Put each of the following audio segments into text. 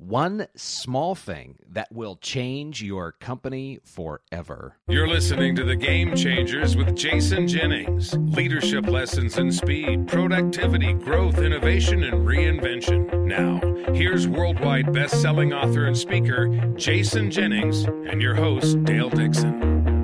One small thing that will change your company forever. You're listening to The Game Changers with Jason Jennings. Leadership lessons in speed, productivity, growth, innovation, and reinvention. Now, here's worldwide best selling author and speaker, Jason Jennings, and your host, Dale Dixon.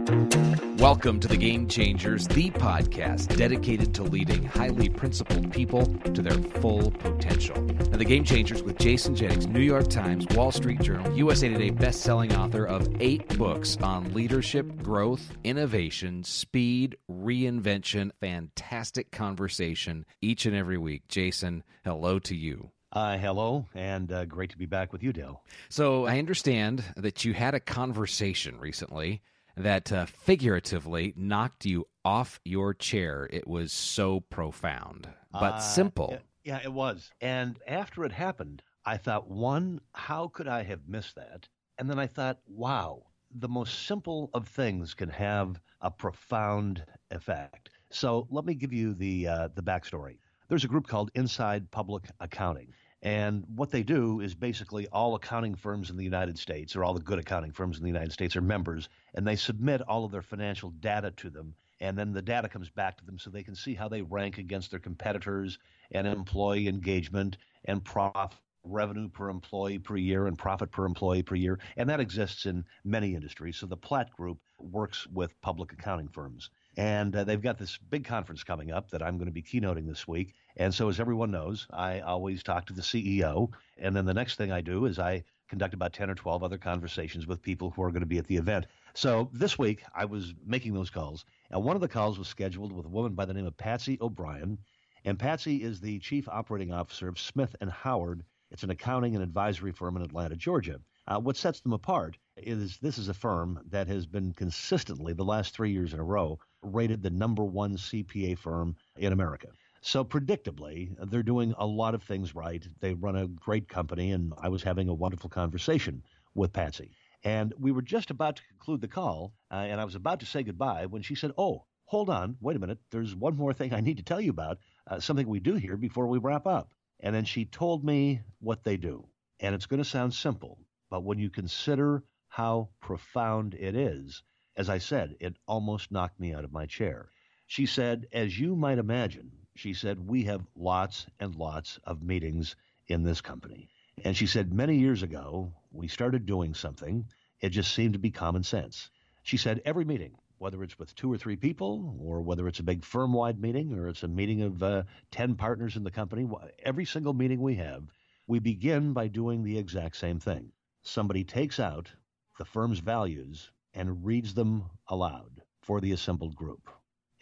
Welcome to the Game Changers, the podcast dedicated to leading highly principled people to their full potential. Now, the Game Changers with Jason Jennings, New York Times, Wall Street Journal, USA Today best-selling author of eight books on leadership, growth, innovation, speed, reinvention. Fantastic conversation each and every week. Jason, hello to you. Uh, hello, and uh, great to be back with you, Dale. So I understand that you had a conversation recently that uh, figuratively knocked you off your chair. It was so profound, but uh, simple. Yeah, it was. And after it happened, I thought, one, how could I have missed that? And then I thought, wow, the most simple of things can have a profound effect. So let me give you the uh, the backstory. There's a group called Inside Public Accounting. And what they do is basically all accounting firms in the United States, or all the good accounting firms in the United States, are members, and they submit all of their financial data to them. And then the data comes back to them so they can see how they rank against their competitors and employee engagement and profit revenue per employee per year and profit per employee per year. And that exists in many industries. So the Platt Group works with public accounting firms. And uh, they've got this big conference coming up that I'm going to be keynoting this week. And so, as everyone knows, I always talk to the CEO. And then the next thing I do is I conduct about 10 or 12 other conversations with people who are going to be at the event. So this week, I was making those calls. And one of the calls was scheduled with a woman by the name of Patsy O'Brien. And Patsy is the chief operating officer of Smith and Howard. It's an accounting and advisory firm in Atlanta, Georgia. Uh, what sets them apart is this is a firm that has been consistently, the last three years in a row, rated the number one CPA firm in America. So, predictably, they're doing a lot of things right. They run a great company, and I was having a wonderful conversation with Patsy. And we were just about to conclude the call, uh, and I was about to say goodbye when she said, Oh, hold on, wait a minute. There's one more thing I need to tell you about, uh, something we do here before we wrap up. And then she told me what they do. And it's going to sound simple, but when you consider how profound it is, as I said, it almost knocked me out of my chair. She said, As you might imagine, she said, we have lots and lots of meetings in this company. And she said, many years ago, we started doing something. It just seemed to be common sense. She said, every meeting, whether it's with two or three people, or whether it's a big firm wide meeting, or it's a meeting of uh, 10 partners in the company, every single meeting we have, we begin by doing the exact same thing. Somebody takes out the firm's values and reads them aloud for the assembled group.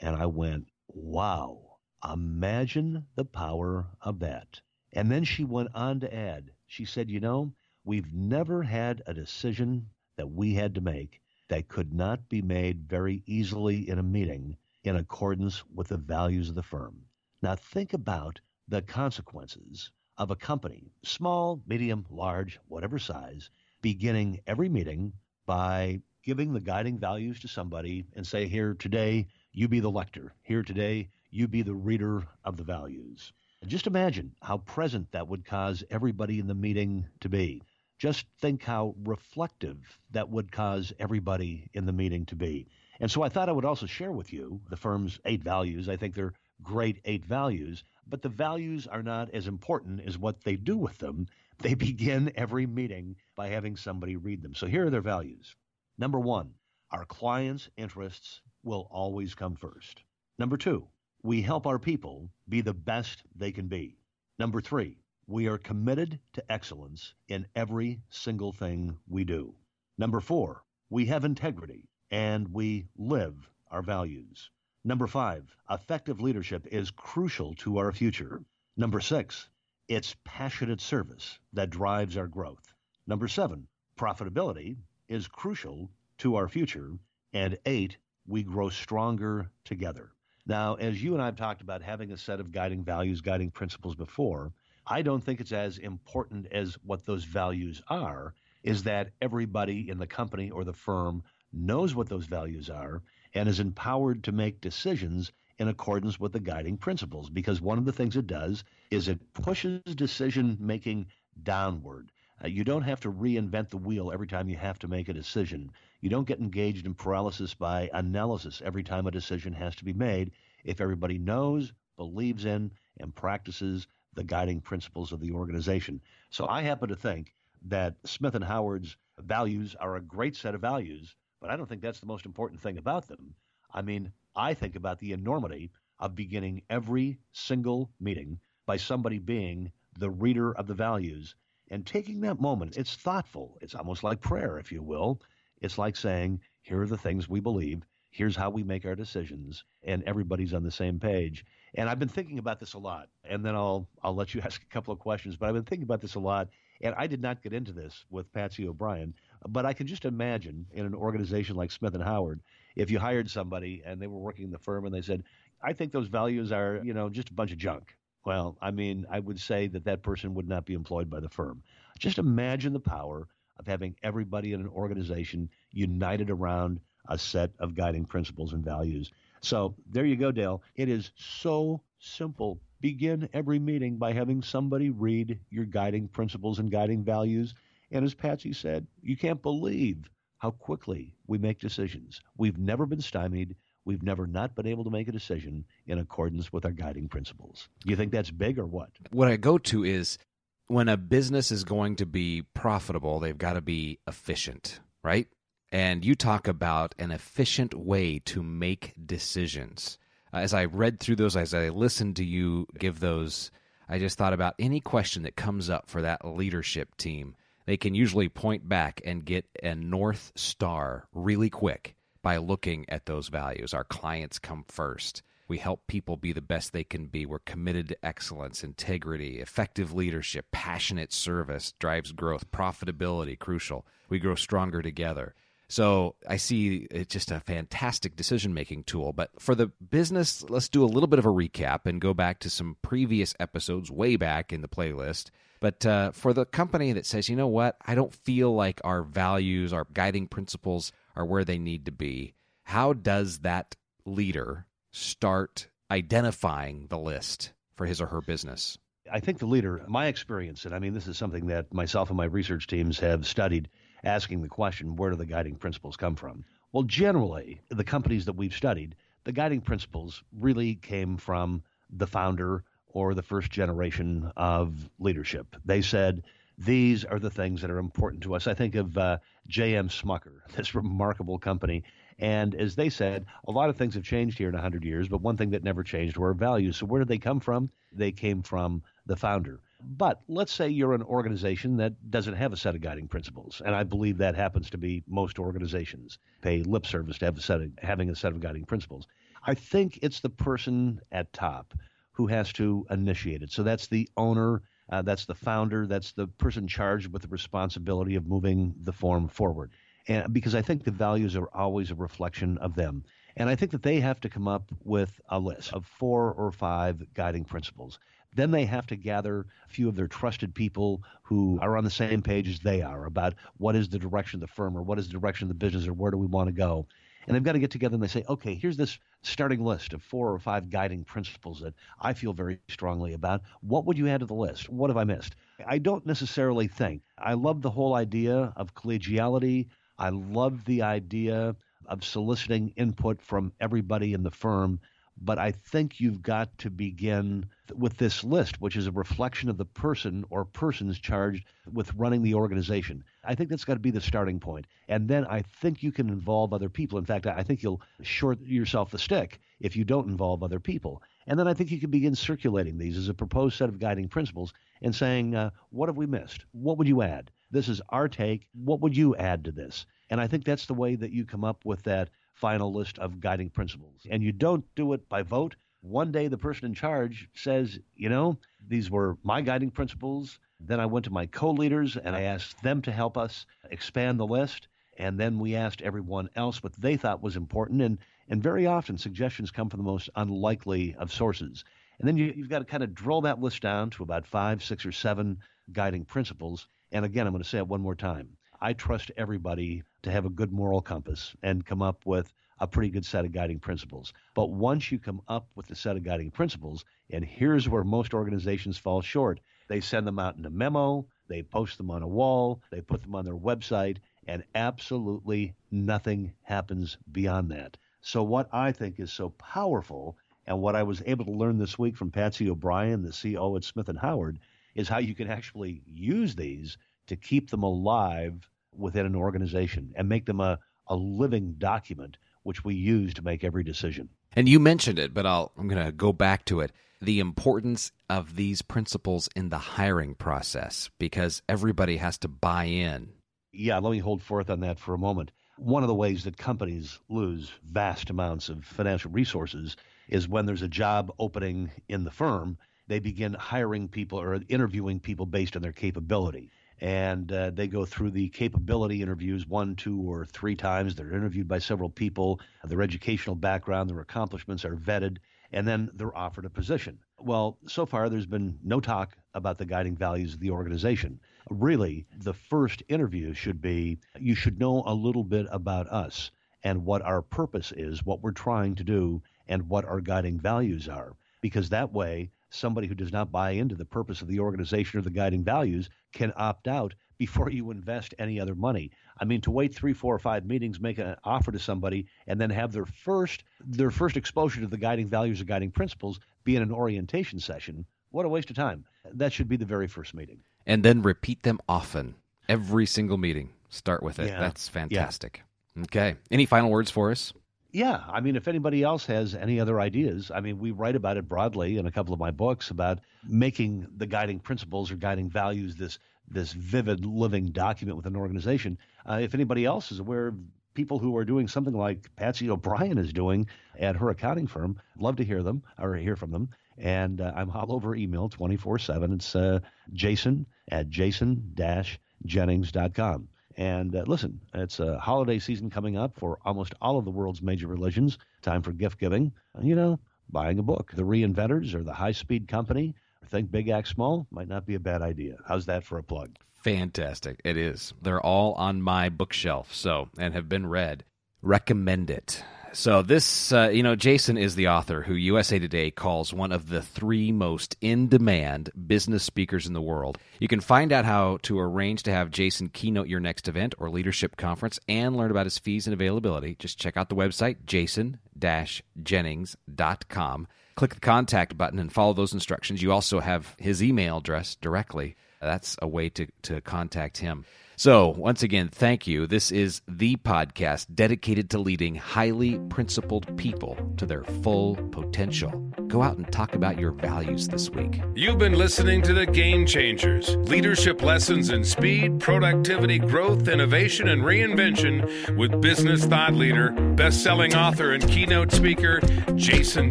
And I went, wow, imagine the power of that. And then she went on to add, she said, you know, we've never had a decision that we had to make that could not be made very easily in a meeting in accordance with the values of the firm. Now think about the consequences of a company, small, medium, large, whatever size, beginning every meeting by giving the guiding values to somebody and say, here today, you be the lector. Here today, you be the reader of the values. And just imagine how present that would cause everybody in the meeting to be. Just think how reflective that would cause everybody in the meeting to be. And so I thought I would also share with you the firm's eight values. I think they're great eight values, but the values are not as important as what they do with them. They begin every meeting by having somebody read them. So here are their values Number one, our clients' interests will always come first. Number two, we help our people be the best they can be. Number three, we are committed to excellence in every single thing we do. Number four, we have integrity and we live our values. Number five, effective leadership is crucial to our future. Number six, it's passionate service that drives our growth. Number seven, profitability is crucial to our future. And eight, we grow stronger together. Now, as you and I have talked about having a set of guiding values, guiding principles before, I don't think it's as important as what those values are, is that everybody in the company or the firm knows what those values are and is empowered to make decisions in accordance with the guiding principles. Because one of the things it does is it pushes decision making downward Uh, you don't have to reinvent the wheel every time you have to make a decision. You don't get engaged in paralysis by analysis every time a decision has to be made if everybody knows, believes in, and practices the guiding principles of the organization. So I happen to think that Smith and Howard's values are a great set of values, but I don't think that's the most important thing about them. I mean, I think about the enormity of beginning every single meeting by somebody being the reader of the values and taking that moment. It's thoughtful. It's almost like prayer, if you will. It's like saying, here are the things we believe. Here's how we make our decisions, and everybody's on the same page. And I've been thinking about this a lot, and then I'll I'll let you ask a couple of questions. But I've been thinking about this a lot, and I did not get into this with Patsy O'Brien, but I can just imagine in an organization like Smith and Howard, if you hired somebody and they were working in the firm and they said, "I think those values are you know just a bunch of junk," Well, I mean, I would say that that person would not be employed by the firm. Just imagine the power of having everybody in an organization united around a set of guiding principles and values. So there you go, Dale. It is so simple. Begin every meeting by having somebody read your guiding principles and guiding values. And as Patsy said, you can't believe how quickly we make decisions. We've never been stymied we've never not been able to make a decision in accordance with our guiding principles. You think that's big or what? What I go to is when a business is going to be profitable, they've got to be efficient, right? And you talk about an efficient way to make decisions. Uh, as I read through those, as I listened to you give those, I just thought about any question that comes up for that leadership team. They can usually point back and get a North Star really quick by looking at those values. Our clients come first. We help people be the best they can be. We're committed to excellence, integrity, effective leadership, passionate service drives growth, profitability, crucial. We grow stronger together. So I see it's just a fantastic decision making tool. But for the business, let's do a little bit of a recap and go back to some previous episodes way back in the playlist. But uh, for the company that says, you know what, I don't feel like our values, our guiding principles are where they need to be. How does that leader start identifying the list for his or her business? I think the leader, my experience, and I mean, this is something that myself and my research teams have studied, asking the question, where do the guiding principles come from? Well, generally, the companies that we've studied, the guiding principles really came from the founder or the first generation of leadership. They said, these are the things that are important to us. I think of uh, J.M. Smucker, this remarkable company. And as they said, a lot of things have changed here in 100 years, but one thing that never changed were values. So where did they come from? They came from the founder. But let's say you're an organization that doesn't have a set of guiding principles, and I believe that happens to be most organizations pay lip service to have a set of, having a set of guiding principles. I think it's the person at top who has to initiate it. So that's the owner uh, that's the founder. That's the person charged with the responsibility of moving the form forward. And because I think the values are always a reflection of them. And I think that they have to come up with a list of four or five guiding principles. Then they have to gather a few of their trusted people who are on the same page as they are about what is the direction of the firm or what is the direction of the business or where do we want to go. And they've got to get together and they say, okay, here's this starting list of four or five guiding principles that I feel very strongly about. What would you add to the list? What have I missed? I don't necessarily think. I love the whole idea of collegiality. I love the idea of soliciting input from everybody in the firm but I think you've got to begin with this list, which is a reflection of the person or persons charged with running the organization. I think that's got to be the starting point. And then I think you can involve other people. In fact, I think you'll short yourself the stick if you don't involve other people. And then I think you can begin circulating these as a proposed set of guiding principles and saying, uh, what have we missed? What would you add? This is our take. What would you add to this? And I think that's the way that you come up with that final list of guiding principles. And you don't do it by vote. One day the person in charge says, you know, these were my guiding principles. Then I went to my co leaders and I asked them to help us expand the list. And then we asked everyone else what they thought was important. And, and very often suggestions come from the most unlikely of sources. And then you, you've got to kind of drill that list down to about five, six, or seven guiding principles. And again, I'm going to say it one more time. I trust everybody to have a good moral compass and come up with a pretty good set of guiding principles. But once you come up with a set of guiding principles, and here's where most organizations fall short, they send them out in a memo, they post them on a wall, they put them on their website, and absolutely nothing happens beyond that. So, what I think is so powerful, and what I was able to learn this week from Patsy O'Brien, the CEO at Smith and Howard, is how you can actually use these to keep them alive within an organization and make them a, a living document which we use to make every decision. And you mentioned it, but I'll, I'm going to go back to it the importance of these principles in the hiring process because everybody has to buy in. Yeah, let me hold forth on that for a moment. One of the ways that companies lose vast amounts of financial resources is when there's a job opening in the firm, they begin hiring people or interviewing people based on their capability and uh, they go through the capability interviews one, two, or three times. They're interviewed by several people. Their educational background, their accomplishments are vetted, and then they're offered a position. Well, so far, there's been no talk about the guiding values of the organization. Really, the first interview should be you should know a little bit about us and what our purpose is, what we're trying to do, and what our guiding values are. Because that way, somebody who does not buy into the purpose of the organization or the guiding values can opt out before you invest any other money. I mean, to wait three, four, or five meetings, make an offer to somebody, and then have their first their first exposure to the guiding values or guiding principles be in an orientation session. What a waste of time. That should be the very first meeting. And then repeat them often. Every single meeting. Start with it. Yeah. That's fantastic. Yeah. Okay. Any final words for us? Yeah, I mean, if anybody else has any other ideas, I mean, we write about it broadly in a couple of my books about making the guiding principles or guiding values this this vivid living document with an organization. Uh, if anybody else is aware of people who are doing something like Patsy O'Brien is doing at her accounting firm, love to hear them or hear from them. And uh, I'm all over email 24 7. It's uh, jason at jason-jennings.com. And uh, listen, it's a holiday season coming up for almost all of the world's major religions. Time for gift giving. You know, buying a book. The Reinventors or the High Speed Company. I think big, act small might not be a bad idea. How's that for a plug? Fantastic. It is. They're all on my bookshelf, so, and have been read. Recommend it. So this, uh, you know, Jason is the author who USA Today calls one of the three most in-demand business speakers in the world. You can find out how to arrange to have Jason keynote your next event or leadership conference and learn about his fees and availability. Just check out the website jason-jennings.com. Click the contact button and follow those instructions. You also have his email address directly. That's a way to, to contact him. So, once again, thank you. This is the podcast dedicated to leading highly principled people to their full potential. Go out and talk about your values this week. You've been listening to The Game Changers leadership lessons in speed, productivity, growth, innovation, and reinvention with business thought leader, best selling author, and keynote speaker, Jason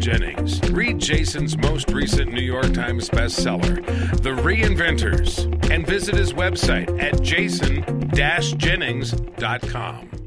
Jennings. Read Jason's most recent New York Times bestseller, The Reinventors, and visit his website at jason jason-jennings.com.